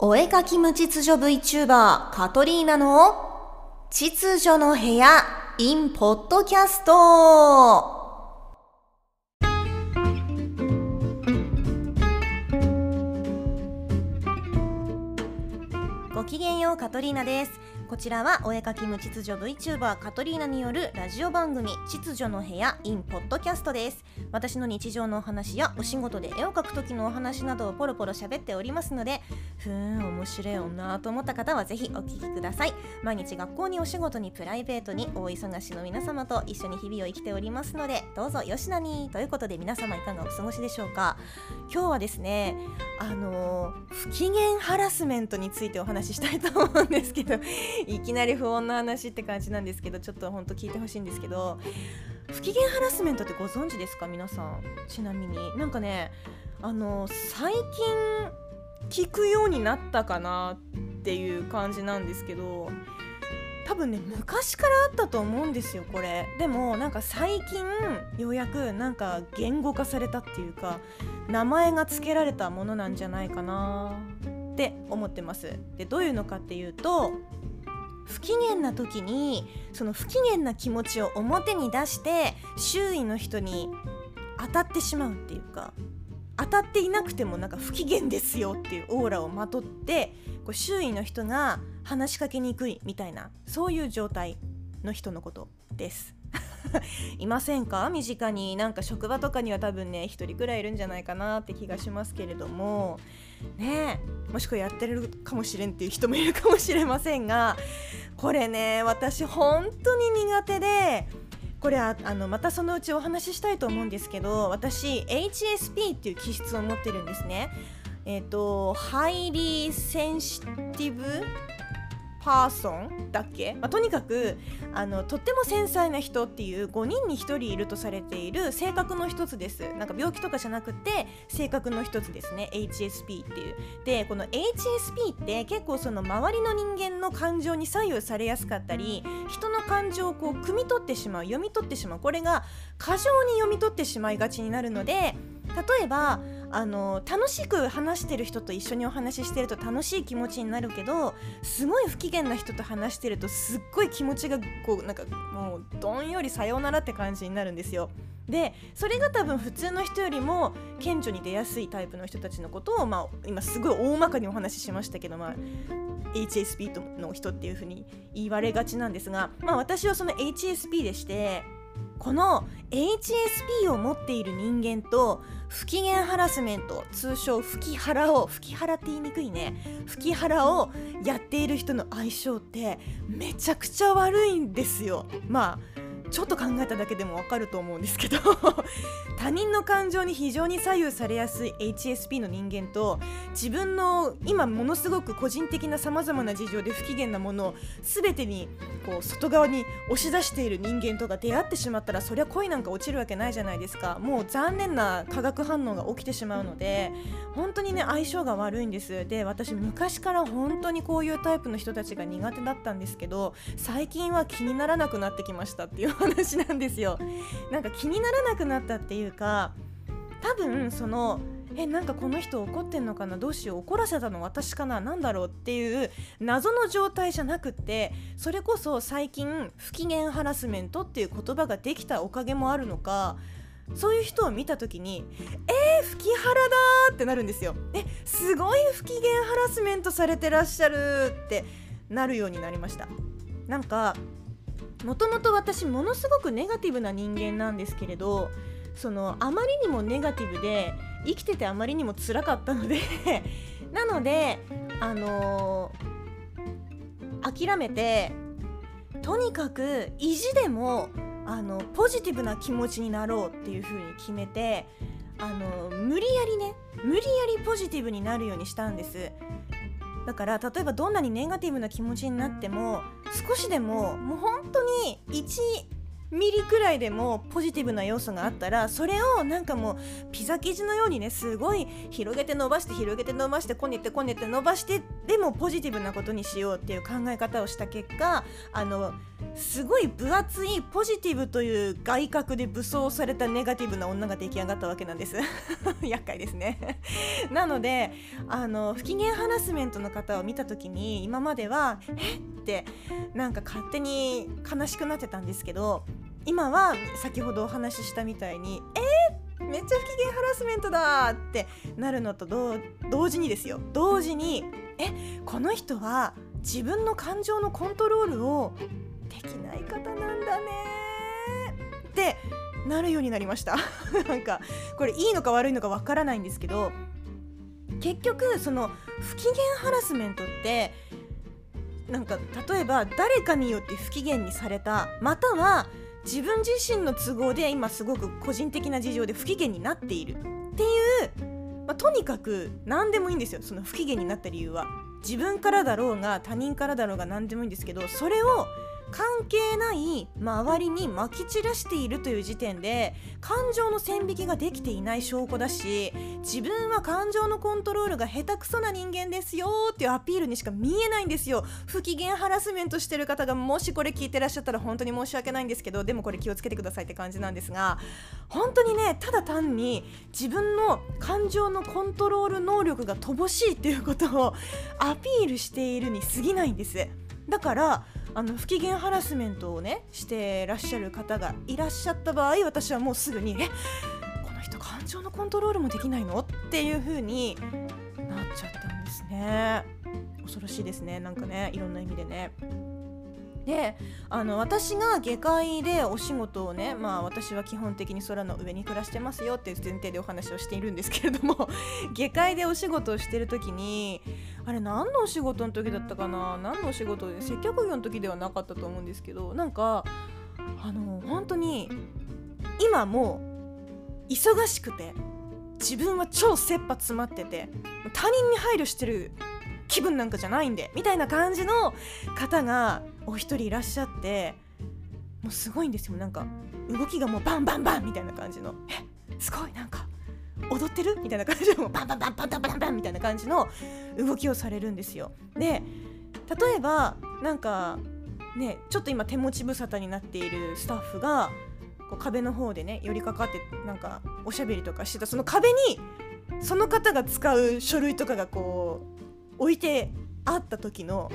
お絵かき無秩序 VTuber カトリーナの秩序の部屋 in ポッドキャストごきげんようカトリーナです。こちらはお絵かき無秩序 VTuber カトリーナによるラジオ番組秩序の部屋 in ポッドキャストです。私の日常のお話やお仕事で絵を描く時のお話などをポロポロ喋っておりますのでふーん面白い女と思った方はぜひお聞きください。毎日学校にお仕事にプライベートに大忙しの皆様と一緒に日々を生きておりますのでどうぞよしなにということで皆様いかがお過ごしでしょうか。今日はですねあの不機嫌ハラスメントについてお話ししたいと思うんですけど いきなり不穏な話って感じなんですけどちょっと本当聞いてほしいんですけど不機嫌ハラスメントってご存知ですか皆さん。ちなみに。なんかねあの最近聞くようになったかなっていう感じなんですけど多分ね昔からあったと思うんですよこれ。でもなんか最近ようやくなんか言語化されたっていうか名前が付けられたものなんじゃないかなって思ってます。でどういうのかっていうと不機嫌な時にその不機嫌な気持ちを表に出して周囲の人に当たってしまうっていうか当たっていなくてもなんか不機嫌ですよっていうオーラをまとってこう周囲の人が話しかけにくいみたいなそういう状態の人のことです。いませんか？身近になんか職場とかには多分ね一人くらいいるんじゃないかなって気がしますけれどもねもしくはやってるかもしれんっていう人もいるかもしれませんがこれね私本当に苦手でこれはあのまたそのうちお話ししたいと思うんですけど私 HSP っていう気質を持ってるんですね。えっ、と Highly Sensitive Person だっけ、まあ、とにかくあのとっても繊細な人っていう5人に1人いるとされている性格の一つです。なんか病気とかじゃなくて性格の一つですね。HSP っていう。でこの HSP って結構その周りの人間の感情に左右されやすかったり人の感情をこう汲み取ってしまう読み取ってしまう。これが過剰に読み取ってしまいがちになるので例えばあの楽しく話してる人と一緒にお話ししてると楽しい気持ちになるけどすごい不機嫌な人と話してるとすっごい気持ちがこうなんかもうどんよりさようならって感じになるんですよ。でそれが多分普通の人よりも顕著に出やすいタイプの人たちのことを、まあ、今すごい大まかにお話ししましたけど、まあ、HSP の人っていう風に言われがちなんですが、まあ、私はその HSP でしてこの HSP を持っている人間と不機嫌ハラスメント通称吹き腹を吹き腹って言いにくいね。吹き腹をやっている人の相性ってめちゃくちゃ悪いんですよ。まあちょっと考えただけでもわかると思うんですけど 他人の感情に非常に左右されやすい HSP の人間と自分の今ものすごく個人的なさまざまな事情で不機嫌なものを全てにこう外側に押し出している人間とか出会ってしまったらそりゃ恋なんか落ちるわけないじゃないですか。もう残念な化学反応が起きてしまうので本当にね相性が悪いんです。で私昔から本当にこういうタイプの人たちが苦手だったんですけど最近は気にならなくなってきましたっていう話なんですよ。なんか気にならなくなったっていうか多分そのえなんかこの人怒ってんのかなどうしよう怒らせたの私かな何だろうっていう謎の状態じゃなくってそれこそ最近不機嫌ハラスメントっていう言葉ができたおかげもあるのかそういう人を見た時にえー、吹き腹だってなるんですよ。えすごい不機嫌ハラスメントされてらっしゃるってなるようになりました。なんかもともと私ものすごくネガティブな人間なんですけれどそのあまりにもネガティブで生きててあまりにも辛かったので なのであのー諦めてとにかく意地でもあのポジティブな気持ちになろうっていう風に決めてあの無理やりね無理やりポジティブになるようにしたんです。だから例えばどんなにネガティブな気持ちになっても少しでももう本当に1ミリくらいでもポジティブな要素があったらそれをなんかもうピザ生地のようにねすごい広げて伸ばして広げて伸ばしてこねてこねて伸ばしてでもポジティブなことにしようっていう考え方をした結果あのすごい分厚いポジティブという外角で武装されたネガティブな女が出来上がったわけなんです 厄介ですね なのであの不機嫌ハラスメントの方を見た時に今までは「えっ?」てなんか勝手に悲しくなってたんですけど今は先ほどお話ししたみたいに「えー、めっちゃ不機嫌ハラスメントだ!」ってなるのと同時にですよ同時に「えこの人は自分の感情のコントロールをできない方なんだね」ってなるようになりました なんかこれいいのか悪いのかわからないんですけど結局その不機嫌ハラスメントってなんか例えば誰かによって不機嫌にされたまたは自分自身の都合で今すごく個人的な事情で不機嫌になっている。っていう、まあ、とにかく何でもいいんですよ。その不機嫌になった理由は。自分からだろうが他人からだろうが何でもいいんですけどそれを関係ない周りにまき散らしているという時点で感情の線引きができていない証拠だし自分は感情のコントロールが下手くそな人間ですよっていうアピールにしか見えないんですよ。不機嫌ハラスメントしてる方がもしこれ聞いてらっしゃったら本当に申し訳ないんですけどでもこれ気をつけてくださいって感じなんですが本当にねただ単に自分の感情のコントロール能力が乏しいっていうことをアピールしているに過ぎないんです。だからあの不機嫌ハラスメントをねしてらっしゃる方がいらっしゃった場合私はもうすぐに「えこの人感情のコントロールもできないの?」っていう風になっちゃったんですね恐ろしいですねなんかねいろんな意味でね。であの私が下界でお仕事をねまあ私は基本的に空の上に暮らしてますよっていう前提でお話をしているんですけれども 下界でお仕事をしてる時にあれ何のお仕事の時だったかな？何のお仕事？で接客業の時ではなかったと思うんですけどなんかあの本当に今も忙しくて自分は超切羽詰まってて他人に配慮してる気分なんかじゃないんでみたいな感じの方がお一人いらっしゃってもうすごいんですよ。なんか動きがもうバンバンバンみたいな感じの。えすごいなんか踊ってる？みたいな感じでもうバンバンバンバンバンバンバンみたいな感じの動きをされるんですよ。で例えばなんかねちょっと今手持ち無沙汰になっているスタッフがこう壁の方でね寄りかかってなんかおしゃべりとかしてた。その壁にその方が使う書類とかがこう置いてあった時の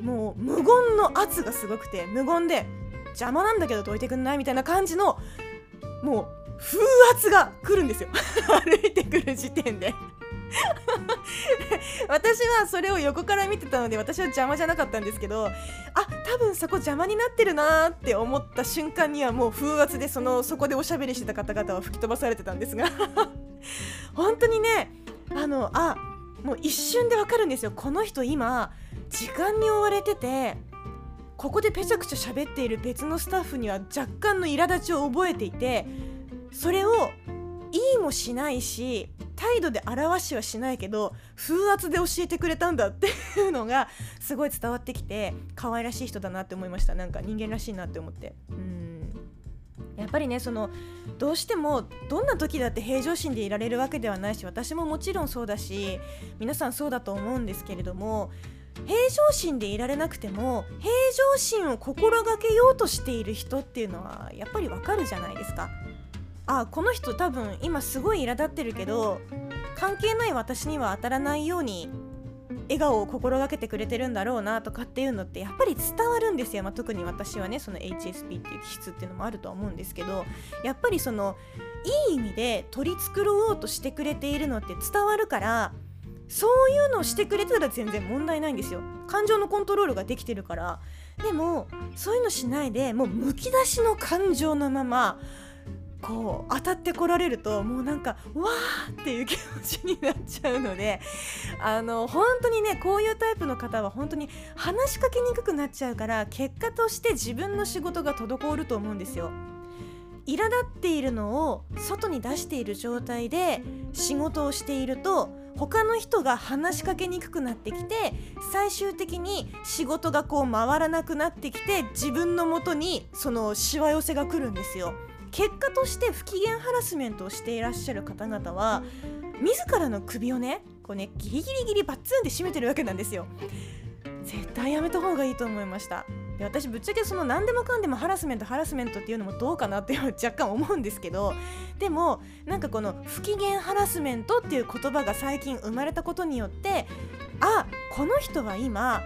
もう無言の圧がすごくて無言で邪魔なんだけどどいてくんないみたいな感じのもう風圧が来るんですよ。歩いてくる時点で。私はそれを横から見てたので私は邪魔じゃなかったんですけどあ多分そこ邪魔になってるなーって思った瞬間にはもう風圧でそのそこでおしゃべりしてた方々は吹き飛ばされてたんですが。本当にねあのあもう一瞬でわかるんですよ。この人今時間に追われててここでぺちゃくちゃ喋っている別のスタッフには若干の苛立ちを覚えていてそれをいいもしないし態度で表しはしないけど風圧で教えてくれたんだっていうのがすごい伝わってきて可愛らしい人だなって思いました。なんか人間らしいなって思って。うん。やっぱりねそのどうしてもどんな時だって平常心でいられるわけではないし私ももちろんそうだし皆さんそうだと思うんですけれども平常心でいられなくても平常心を心がけようとしている人っていうのはやっぱりわかるじゃないですか。あこの人多分今すごい苛立ってるけど関係ない私には当たらないように笑顔を心がけてくれてるんだろうなとかっていうのってやっぱり伝わるんですよ、まあ、特に私はねその HSP っていう気質っていうのもあるとは思うんですけどやっぱりそのいい意味で取り繕おうとしてくれているのって伝わるからそういうのをしてくれたら全然問題ないんですよ。感情のコントロールができてるから。でもそういうのしないでもうむき出しの感情のままこう当たってこられるともうなんかわーっていう気持ちになっちゃうのであの本当にねこういうタイプの方は本当に話しかけにくくなっちゃうから結果として自分の仕事が滞ると思うんですよ。苛立っているのを外に出している状態で仕事をしていると他の人が話しかけにくくなってきて最終的に仕事がこう回らなくなってきて自分のもとにそのしわ寄せが来るんですよ。結果として不機嫌ハラスメントをしていらっしゃる方々は自らの首をねこうねギリギリギリバッツンって締めてるわけなんですよ。絶対やめた方がいいと思いましたで私ぶっちゃけその何でもかんでもハラスメントハラスメントっていうのもどうかなって 若干思うんですけどでもなんかこの不機嫌ハラスメントっていう言葉が最近生まれたことによってあこの人は今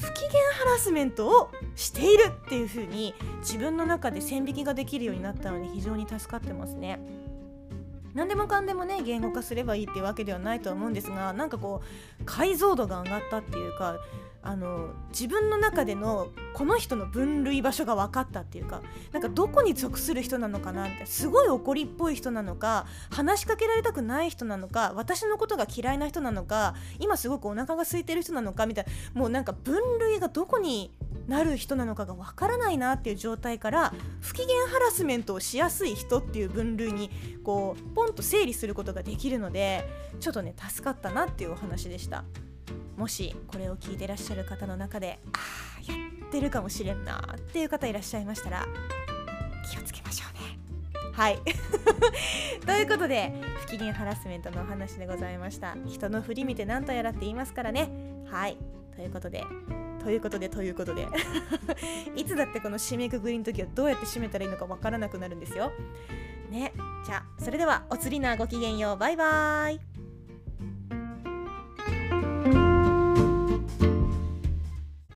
不機嫌ハラスメントをしているっていう風に自分の中で線引きができるようになったので非常に助かってますね。何でもかんでもね言語化すればいいっていうわけではないとは思うんですがなんかこう解像度が上がったっていうかあの自分の中でのこの人の分類場所が分かったっていうかなんかどこに属する人なのかなってすごい怒りっぽい人なのか話しかけられたくない人なのか私のことが嫌いな人なのか今すごくお腹が空いてる人なのかみたいなもうなんか分類がどこになる人なのかが分からないなっていう状態から不機嫌ハラスメントをしやすい人っていう分類にこうポンと整理することができるのでちょっとね助かったなっていうお話でした。もしこれを聞いてらっしゃる方の中でああやってるかもしれんなっていう方いらっしゃいましたら気をつけましょうね。はい。ということで不機嫌ハラスメントのお話でございました。人の振り見て何とやらって言いますからね。はい。ということでということでということで。いつだってこの締めくくりの時はどうやって締めたらいいのかわからなくなるんですよ。ね。じゃあそれではお釣りなごきげんよう。バイバーイ。